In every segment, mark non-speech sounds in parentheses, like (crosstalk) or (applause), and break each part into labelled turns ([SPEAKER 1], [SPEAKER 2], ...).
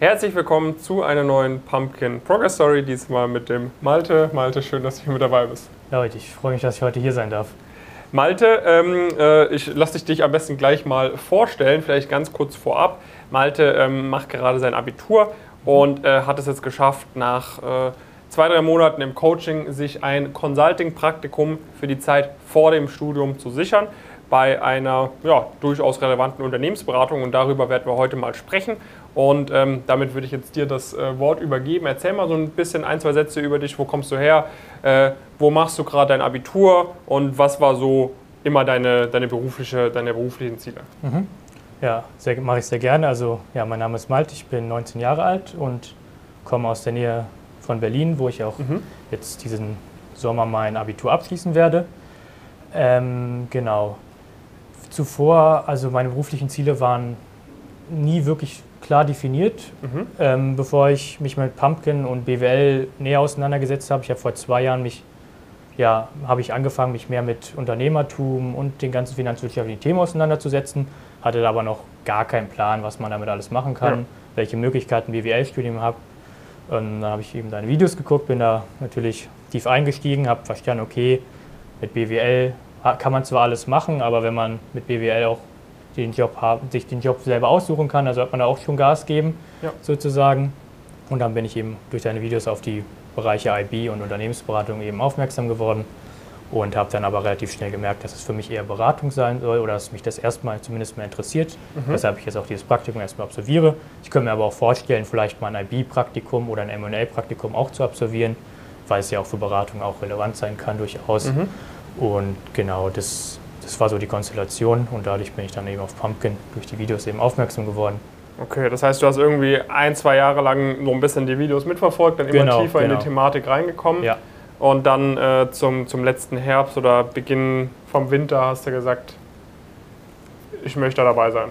[SPEAKER 1] Herzlich willkommen zu einer neuen Pumpkin Progress Story, diesmal mit dem Malte. Malte, schön, dass du hier mit dabei bist.
[SPEAKER 2] Ja, Leute, ich freue mich, dass ich heute hier sein darf.
[SPEAKER 1] Malte, ähm, äh, ich lasse dich am besten gleich mal vorstellen, vielleicht ganz kurz vorab. Malte ähm, macht gerade sein Abitur und äh, hat es jetzt geschafft, nach äh, zwei, drei Monaten im Coaching sich ein Consulting-Praktikum für die Zeit vor dem Studium zu sichern bei einer ja, durchaus relevanten Unternehmensberatung und darüber werden wir heute mal sprechen. Und ähm, damit würde ich jetzt dir das äh, Wort übergeben. Erzähl mal so ein bisschen ein, zwei Sätze über dich. Wo kommst du her? Äh, wo machst du gerade dein Abitur? Und was war so immer deine, deine, berufliche, deine beruflichen Ziele?
[SPEAKER 2] Mhm. Ja, mache ich sehr gerne. Also ja, mein Name ist Malte, ich bin 19 Jahre alt und komme aus der Nähe von Berlin, wo ich auch mhm. jetzt diesen Sommer mein Abitur abschließen werde. Ähm, genau, zuvor, also meine beruflichen Ziele waren nie wirklich klar definiert, mhm. ähm, bevor ich mich mit Pumpkin und BWL näher auseinandergesetzt habe. Ich habe vor zwei Jahren mich, ja, habe ich angefangen, mich mehr mit Unternehmertum und den ganzen finanzwirtschaftlichen Themen auseinanderzusetzen, hatte aber noch gar keinen Plan, was man damit alles machen kann, ja. welche Möglichkeiten BWL-Studium habe. Und dann habe ich eben deine Videos geguckt, bin da natürlich tief eingestiegen, habe verstanden, okay, mit BWL kann man zwar alles machen, aber wenn man mit BWL auch den Job haben, sich den Job selber aussuchen kann, dann sollte man da auch schon Gas geben, ja. sozusagen. Und dann bin ich eben durch deine Videos auf die Bereiche IB und Unternehmensberatung eben aufmerksam geworden und habe dann aber relativ schnell gemerkt, dass es für mich eher Beratung sein soll oder dass mich das erstmal zumindest mehr interessiert, mhm. weshalb ich jetzt auch dieses Praktikum erstmal absolviere. Ich könnte mir aber auch vorstellen, vielleicht mal ein IB-Praktikum oder ein M&A-Praktikum auch zu absolvieren, weil es ja auch für Beratung auch relevant sein kann durchaus. Mhm. Und genau, das, das war so die Konstellation und dadurch bin ich dann eben auf Pumpkin durch die Videos eben aufmerksam geworden.
[SPEAKER 1] Okay, das heißt, du hast irgendwie ein, zwei Jahre lang so ein bisschen die Videos mitverfolgt, dann immer genau, tiefer genau. in die genau. Thematik reingekommen. Ja. Und dann äh, zum, zum letzten Herbst oder Beginn vom Winter hast du gesagt, ich möchte dabei sein.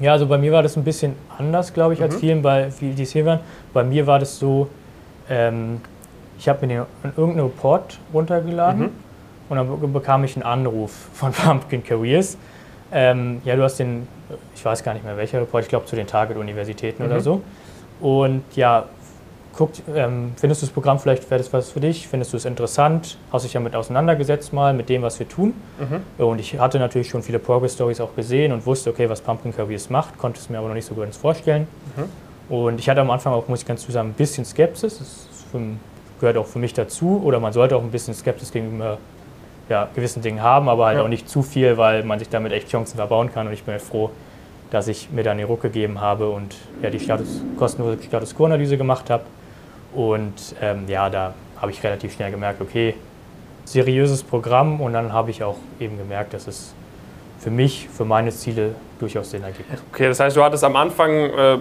[SPEAKER 2] Ja, also bei mir war das ein bisschen anders, glaube ich, als mhm. vielen, bei, die es hier waren. Bei mir war das so, ähm, ich habe mir irgendeinen Report runtergeladen. Mhm und dann bekam ich einen Anruf von (laughs) Pumpkin Careers. Ähm, ja, du hast den, ich weiß gar nicht mehr welcher Report, ich glaube zu den Target-Universitäten mhm. oder so. Und ja, guckt, ähm, findest du das Programm vielleicht, wäre das was für dich? Findest du es interessant? Hast dich damit auseinandergesetzt mal mit dem, was wir tun? Mhm. Und ich hatte natürlich schon viele Progress-Stories auch gesehen und wusste, okay, was Pumpkin Careers macht, konnte es mir aber noch nicht so ganz vorstellen. Mhm. Und ich hatte am Anfang auch, muss ich ganz zu sagen, ein bisschen Skepsis. Das für, gehört auch für mich dazu. Oder man sollte auch ein bisschen Skepsis gegenüber ja, gewissen Dingen haben, aber halt ja. auch nicht zu viel, weil man sich damit echt Chancen verbauen kann. Und ich bin halt froh, dass ich mir dann den Ruck gegeben habe und ja, die Status, kostenlose Status Quo-Analyse gemacht habe. Und ähm, ja, da habe ich relativ schnell gemerkt, okay, seriöses Programm. Und dann habe ich auch eben gemerkt, dass es für mich, für meine Ziele durchaus Sinn ergibt.
[SPEAKER 1] Okay, das heißt, du hattest am Anfang äh,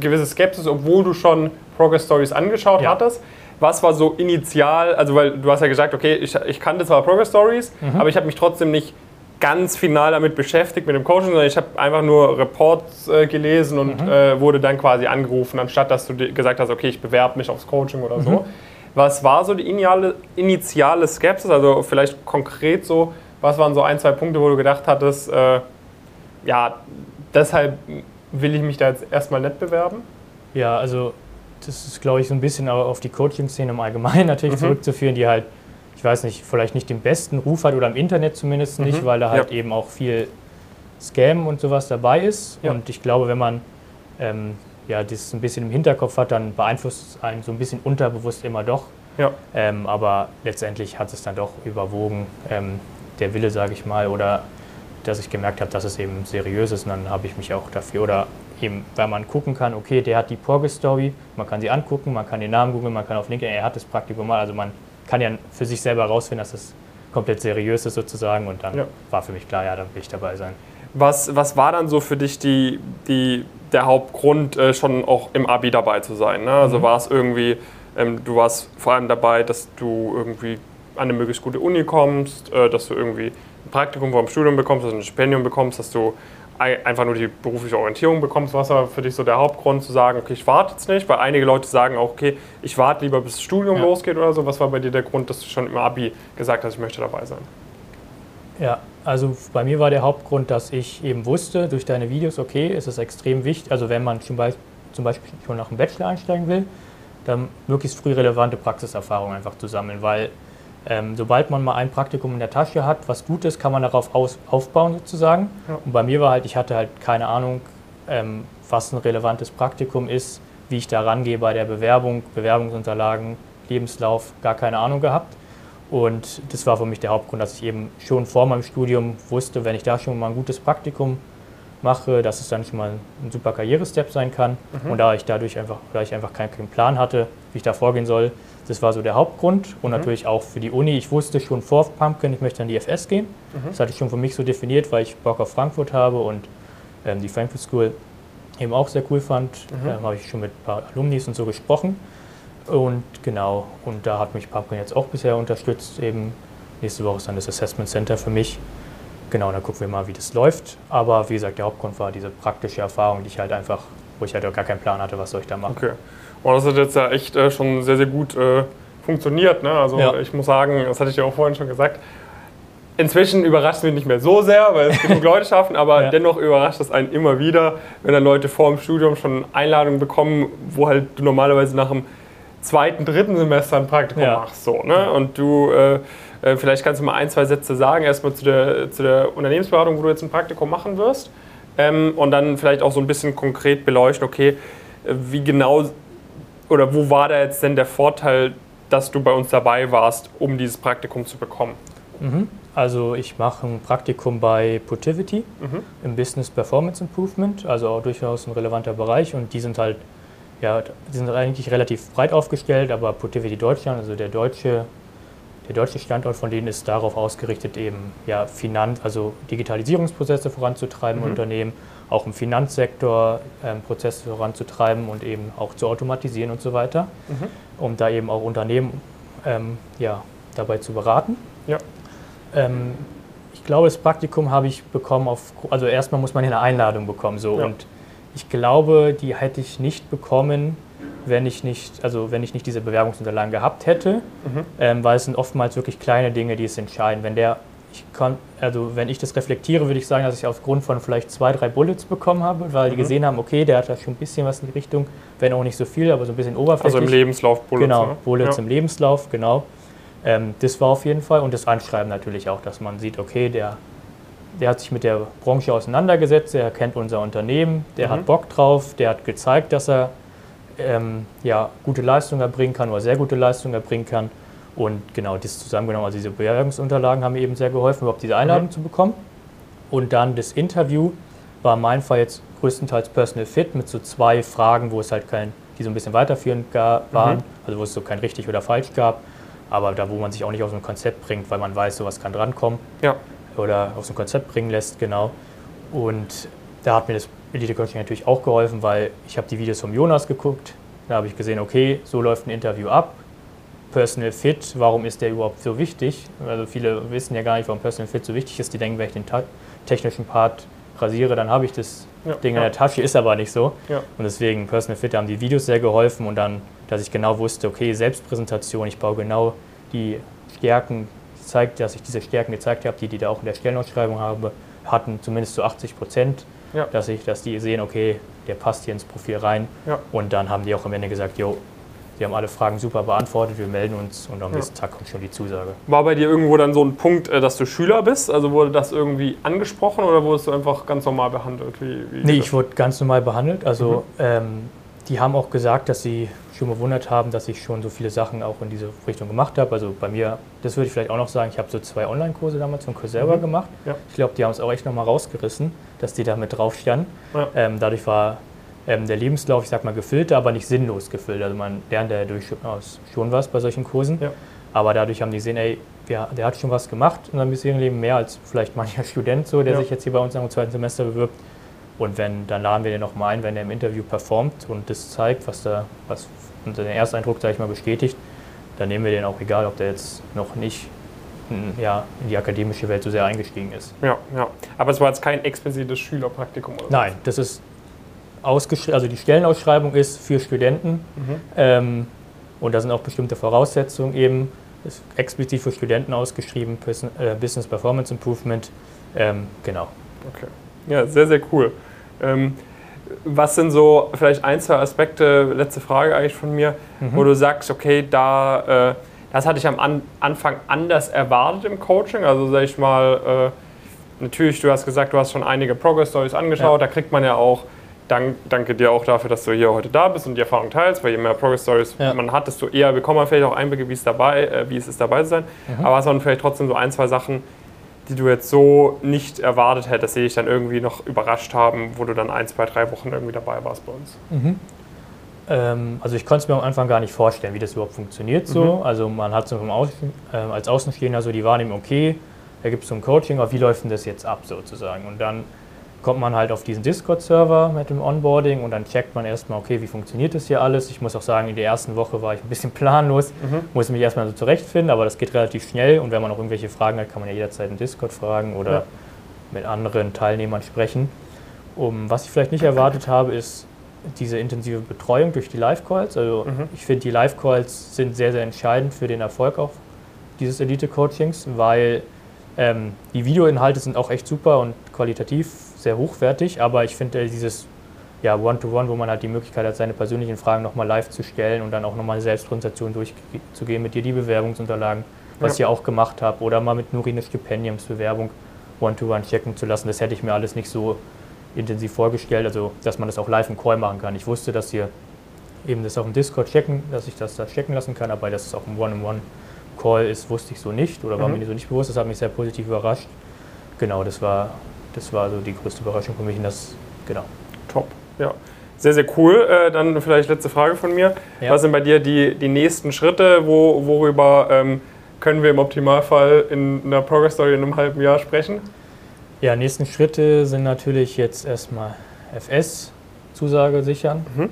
[SPEAKER 1] gewisse Skepsis, obwohl du schon Progress Stories angeschaut ja. hattest was war so initial, also weil du hast ja gesagt, okay, ich, ich kannte zwar Progress Stories, mhm. aber ich habe mich trotzdem nicht ganz final damit beschäftigt mit dem Coaching, sondern ich habe einfach nur Reports äh, gelesen und mhm. äh, wurde dann quasi angerufen, anstatt dass du gesagt hast, okay, ich bewerbe mich aufs Coaching oder mhm. so. Was war so die initiale, initiale Skepsis, also vielleicht konkret so, was waren so ein, zwei Punkte, wo du gedacht hattest, äh, ja, deshalb will ich mich da jetzt erstmal nicht bewerben?
[SPEAKER 2] Ja, also das ist, glaube ich, so ein bisschen auf die Coaching-Szene im Allgemeinen (laughs) natürlich mhm. zurückzuführen, die halt, ich weiß nicht, vielleicht nicht den besten Ruf hat oder im Internet zumindest mhm. nicht, weil da halt ja. eben auch viel Scam und sowas dabei ist. Ja. Und ich glaube, wenn man ähm, ja, das ein bisschen im Hinterkopf hat, dann beeinflusst es einen so ein bisschen unterbewusst immer doch. Ja. Ähm, aber letztendlich hat es dann doch überwogen, ähm, der Wille, sage ich mal, oder dass ich gemerkt habe, dass es eben seriös ist. Und dann habe ich mich auch dafür oder eben, weil man gucken kann, okay, der hat die Progress-Story, man kann sie angucken, man kann den Namen googeln, man kann auf LinkedIn, er hat das Praktikum mal, also man kann ja für sich selber herausfinden, dass das komplett seriös ist sozusagen und dann ja. war für mich klar, ja, dann will ich dabei sein.
[SPEAKER 1] Was, was war dann so für dich die, die, der Hauptgrund, äh, schon auch im Abi dabei zu sein? Ne? Also mhm. war es irgendwie, ähm, du warst vor allem dabei, dass du irgendwie an eine möglichst gute Uni kommst, äh, dass du irgendwie ein Praktikum vor dem Studium bekommst, dass du ein Stipendium bekommst, dass du einfach nur die berufliche Orientierung bekommst, was war für dich so der Hauptgrund zu sagen, okay, ich warte jetzt nicht, weil einige Leute sagen auch, okay, ich warte lieber, bis das Studium ja. losgeht oder so. Was war bei dir der Grund, dass du schon im Abi gesagt hast, ich möchte dabei sein?
[SPEAKER 2] Ja, also bei mir war der Hauptgrund, dass ich eben wusste durch deine Videos, okay, es ist extrem wichtig, also wenn man zum zum Beispiel schon nach dem Bachelor einsteigen will, dann möglichst früh relevante Praxiserfahrung einfach zu sammeln, weil ähm, sobald man mal ein Praktikum in der Tasche hat, was gut ist, kann man darauf aus, aufbauen sozusagen. Ja. Und bei mir war halt, ich hatte halt keine Ahnung, ähm, was ein relevantes Praktikum ist, wie ich da rangehe bei der Bewerbung, Bewerbungsunterlagen, Lebenslauf, gar keine Ahnung gehabt. Und das war für mich der Hauptgrund, dass ich eben schon vor meinem Studium wusste, wenn ich da schon mal ein gutes Praktikum mache, dass es dann schon mal ein super Karrierestep sein kann. Mhm. Und da ich dadurch einfach, da ich einfach keinen, keinen, Plan hatte, wie ich da vorgehen soll, das war so der Hauptgrund. Und mhm. natürlich auch für die Uni. Ich wusste schon vor Pumpkin, ich möchte an die FS gehen. Mhm. Das hatte ich schon für mich so definiert, weil ich Bock auf Frankfurt habe und ähm, die Frankfurt School eben auch sehr cool fand. Mhm. Ähm, habe ich schon mit ein paar Alumnis und so gesprochen. Und genau, und da hat mich Pumpkin jetzt auch bisher unterstützt. Eben nächste Woche ist dann das Assessment Center für mich. Genau, dann gucken wir mal, wie das läuft. Aber wie gesagt, der Hauptgrund war diese praktische Erfahrung, die ich halt einfach, wo ich halt auch gar keinen Plan hatte, was soll ich da machen.
[SPEAKER 1] Okay. Und das hat jetzt ja echt äh, schon sehr, sehr gut äh, funktioniert. Ne? Also ja. ich muss sagen, das hatte ich ja auch vorhin schon gesagt, Inzwischen überrascht es mich nicht mehr so sehr, weil es genug (laughs) Leute schaffen, aber ja. dennoch überrascht es einen immer wieder, wenn dann Leute vor dem Studium schon Einladungen bekommen, wo halt du normalerweise nach dem zweiten, dritten Semester ein Praktikum ja. machst. So, ne? Und du, äh, äh, vielleicht kannst du mal ein, zwei Sätze sagen, erstmal zu der, zu der Unternehmensberatung, wo du jetzt ein Praktikum machen wirst. Ähm, und dann vielleicht auch so ein bisschen konkret beleuchten, okay, wie genau oder wo war da jetzt denn der Vorteil, dass du bei uns dabei warst, um dieses Praktikum zu bekommen?
[SPEAKER 2] Mhm. Also ich mache ein Praktikum bei Putivity mhm. im Business Performance Improvement, also auch durchaus ein relevanter Bereich und die sind halt, ja, die sind eigentlich relativ breit aufgestellt, aber Putivity Deutschland, also der deutsche, der deutsche Standort von denen ist darauf ausgerichtet, eben ja, Finanz, also Digitalisierungsprozesse voranzutreiben mhm. Unternehmen, auch im Finanzsektor ähm, Prozesse voranzutreiben und eben auch zu automatisieren und so weiter, mhm. um da eben auch Unternehmen ähm, ja, dabei zu beraten. Ja. Ähm, ich glaube, das Praktikum habe ich bekommen auf, also erstmal muss man eine Einladung bekommen, so ja. und ich glaube, die hätte ich nicht bekommen, wenn ich nicht, also wenn ich nicht diese Bewerbungsunterlagen gehabt hätte, mhm. ähm, weil es sind oftmals wirklich kleine Dinge, die es entscheiden. Wenn der, ich kann, also wenn ich das reflektiere, würde ich sagen, dass ich aufgrund von vielleicht zwei, drei Bullets bekommen habe, weil mhm. die gesehen haben, okay, der hat da schon ein bisschen was in die Richtung, wenn auch nicht so viel, aber so ein bisschen oberflächlich.
[SPEAKER 1] Also im Lebenslauf
[SPEAKER 2] Bullets. Genau, ne? Bullets ja. im Lebenslauf, genau. Ähm, das war auf jeden Fall und das Anschreiben natürlich auch, dass man sieht, okay, der, der hat sich mit der Branche auseinandergesetzt, der kennt unser Unternehmen, der mhm. hat Bock drauf, der hat gezeigt, dass er ähm, ja, gute Leistungen erbringen kann oder sehr gute Leistungen erbringen kann. Und genau das zusammengenommen, also diese Bewerbungsunterlagen haben mir eben sehr geholfen, überhaupt diese Einladung mhm. zu bekommen. Und dann das Interview war in meinem Fall jetzt größtenteils Personal Fit mit so zwei Fragen, wo es halt kein, die so ein bisschen weiterführend waren, mhm. also wo es so kein richtig oder falsch gab aber da, wo man sich auch nicht aus dem Konzept bringt, weil man weiß, sowas kann drankommen. Ja. Oder aus dem Konzept bringen lässt, genau. Und da hat mir das Elite Coaching natürlich auch geholfen, weil ich habe die Videos vom Jonas geguckt. Da habe ich gesehen, okay, so läuft ein Interview ab. Personal Fit, warum ist der überhaupt so wichtig? Also viele wissen ja gar nicht, warum Personal Fit so wichtig ist. Die denken, wenn ich den technischen Part rasiere, dann habe ich das ja, Ding ja. in der Tasche, ist aber nicht so. Ja. Und deswegen Personal Fit haben die Videos sehr geholfen und dann dass ich genau wusste, okay, Selbstpräsentation, ich baue genau die Stärken, zeigt, dass ich diese Stärken gezeigt habe, die die da auch in der Stellenausschreibung habe, hatten zumindest zu 80 Prozent, ja. dass, ich, dass die sehen, okay, der passt hier ins Profil rein. Ja. Und dann haben die auch am Ende gesagt, jo, Sie haben alle Fragen super beantwortet, wir melden uns und am nächsten Tag kommt schon die Zusage.
[SPEAKER 1] War bei dir irgendwo dann so ein Punkt, äh, dass du Schüler bist? Also wurde das irgendwie angesprochen oder wurdest du einfach ganz normal behandelt?
[SPEAKER 2] Wie, wie nee, ich wurde ganz normal behandelt. Also mhm. ähm, die haben auch gesagt, dass sie schon bewundert haben, dass ich schon so viele Sachen auch in diese Richtung gemacht habe. Also bei mir, das würde ich vielleicht auch noch sagen, ich habe so zwei Online-Kurse damals von Kurs selber mhm. gemacht. Ja. Ich glaube, die haben es auch echt nochmal rausgerissen, dass die da mit drauf standen. Ja. Ähm, dadurch war ähm, der Lebenslauf, ich sag mal, gefüllt, aber nicht sinnlos gefüllt. Also man lernt ja durchaus schon was bei solchen Kursen. Ja. Aber dadurch haben die gesehen, ey, der, der hat schon was gemacht in seinem bisherigen Leben, mehr als vielleicht mancher Student so, der sich jetzt hier bei uns im zweiten Semester bewirbt. Und wenn, dann laden wir den nochmal ein, wenn er im Interview performt und das zeigt, was da, was den Ersteindruck, sage ich mal, bestätigt, dann nehmen wir den auch egal, ob der jetzt noch nicht ja, in die akademische Welt so sehr eingestiegen ist.
[SPEAKER 1] Ja, ja. Aber es war jetzt kein explizites Schülerpraktikum,
[SPEAKER 2] oder? Nein, das ist ausgeschrieben, also die Stellenausschreibung ist für Studenten mhm. ähm, und da sind auch bestimmte Voraussetzungen eben, ist explizit für Studenten ausgeschrieben, äh, Business Performance Improvement, ähm, genau.
[SPEAKER 1] Okay. Ja, sehr, sehr cool. Ähm, was sind so vielleicht ein, zwei Aspekte, letzte Frage eigentlich von mir, mhm. wo du sagst, okay, da, äh, das hatte ich am An Anfang anders erwartet im Coaching. Also sag ich mal, äh, natürlich, du hast gesagt, du hast schon einige Progress Stories angeschaut, ja. da kriegt man ja auch Dank, danke dir auch dafür, dass du hier heute da bist und die Erfahrung teilst, weil je mehr Progress Stories ja. man hat, desto eher bekommt man vielleicht auch Einblicke, wie es, dabei, äh, wie es ist, dabei zu sein. Mhm. Aber es waren vielleicht trotzdem so ein, zwei Sachen, die du jetzt so nicht erwartet hättest, die dich dann irgendwie noch überrascht haben, wo du dann ein, zwei, drei Wochen irgendwie dabei warst bei uns?
[SPEAKER 2] Mhm. Ähm, also ich konnte es mir am Anfang gar nicht vorstellen, wie das überhaupt funktioniert so. Mhm. Also man hat so Außen, äh, als Außenstehender so die Wahrnehmung, okay, da gibt es so ein Coaching, aber wie läuft denn das jetzt ab sozusagen? Und dann kommt man halt auf diesen Discord-Server mit dem Onboarding und dann checkt man erstmal, okay, wie funktioniert das hier alles. Ich muss auch sagen, in der ersten Woche war ich ein bisschen (laughs) planlos, mhm. muss mich erstmal so zurechtfinden, aber das geht relativ schnell und wenn man auch irgendwelche Fragen hat, kann man ja jederzeit in Discord fragen oder ja. mit anderen Teilnehmern sprechen. Um, was ich vielleicht nicht erwartet habe, ist diese intensive Betreuung durch die Live-Calls. Also mhm. ich finde, die Live-Calls sind sehr, sehr entscheidend für den Erfolg auch dieses Elite-Coachings, weil ähm, die Videoinhalte sind auch echt super und qualitativ sehr hochwertig, aber ich finde dieses ja, One-to-One, wo man halt die Möglichkeit hat, seine persönlichen Fragen nochmal live zu stellen und dann auch nochmal eine Selbstpräsentation durchzugehen, mit dir die Bewerbungsunterlagen, was ja. ich auch gemacht habe, oder mal mit Nuri eine Stipendiumsbewerbung One-to-One checken zu lassen. Das hätte ich mir alles nicht so intensiv vorgestellt, also dass man das auch live im Call machen kann. Ich wusste, dass ihr eben das auf dem Discord checken, dass ich das da checken lassen kann, aber dass es auch ein One-on-One-Call ist, wusste ich so nicht oder war mhm. mir so nicht bewusst. Das hat mich sehr positiv überrascht. Genau, das war das war so die größte Überraschung für mich. Und das, genau.
[SPEAKER 1] Top, ja. Sehr, sehr cool. Äh, dann vielleicht letzte Frage von mir. Ja. Was sind bei dir die, die nächsten Schritte? Wo, worüber ähm, können wir im Optimalfall in einer Progress Story in einem halben Jahr sprechen?
[SPEAKER 2] Ja, nächsten Schritte sind natürlich jetzt erstmal FS-Zusage sichern mhm.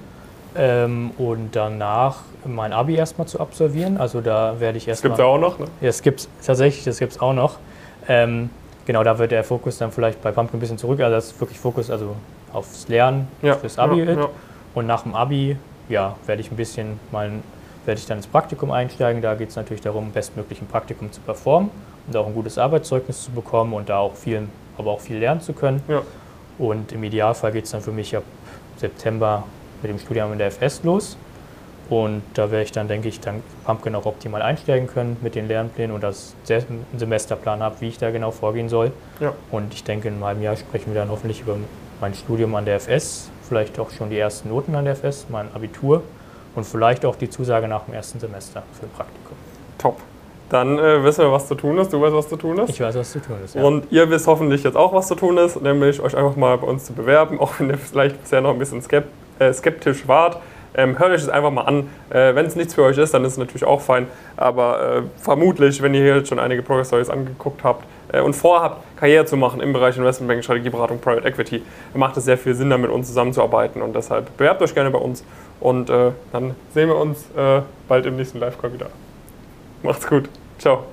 [SPEAKER 2] ähm, und danach mein Abi erstmal zu absolvieren. Also da werde ich erstmal.
[SPEAKER 1] Das gibt es auch noch, ne?
[SPEAKER 2] Ja, es gibt tatsächlich, das gibt es auch noch. Ähm, genau, da wird der Fokus dann vielleicht bei Pumpkin ein bisschen zurück. Also das ist wirklich Fokus also aufs Lernen ja, fürs Abi. Ja, ja. Und nach dem Abi, ja, werde ich ein bisschen mal werde ich dann ins Praktikum einsteigen. Da geht es natürlich darum, bestmöglich ein Praktikum zu performen und auch ein gutes Arbeitszeugnis zu bekommen und da auch viel, aber auch viel lernen zu können. Und im Idealfall geht es dann für mich ab September mit dem Studium in der FS los. Und da werde ich dann, denke ich, dann Pumpkin auch optimal einsteigen können mit den Lernplänen und das einen Semesterplan habe, wie ich da genau vorgehen soll. Ja. Und ich denke, in einem halben Jahr sprechen wir dann hoffentlich über mein Studium an der FS, vielleicht auch schon die ersten Noten an der FS, mein Abitur und vielleicht auch die Zusage nach dem ersten Semester für ein Praktikum.
[SPEAKER 1] Top. Dann äh, wissen wir, was zu tun ist. Du weißt, was zu tun ist.
[SPEAKER 2] Ich weiß, was zu tun ist.
[SPEAKER 1] Ja. Und ihr wisst hoffentlich jetzt auch, was zu tun ist, nämlich euch einfach mal bei uns zu bewerben, auch wenn ihr vielleicht bisher noch ein bisschen äh, skeptisch wart. Ähm, hört euch das einfach mal an. Äh, wenn es nichts für euch ist, dann ist es natürlich auch fein. Aber äh, vermutlich, wenn ihr hier schon einige Progress Stories angeguckt habt äh, und vorhabt, Karriere zu machen im Bereich Investmentbanking, Strategieberatung, Private Equity, macht es sehr viel Sinn, da mit uns zusammenzuarbeiten. Und deshalb bewerbt euch gerne bei uns. Und äh, dann sehen wir uns äh, bald im nächsten Live-Call wieder. Macht's gut. Ciao.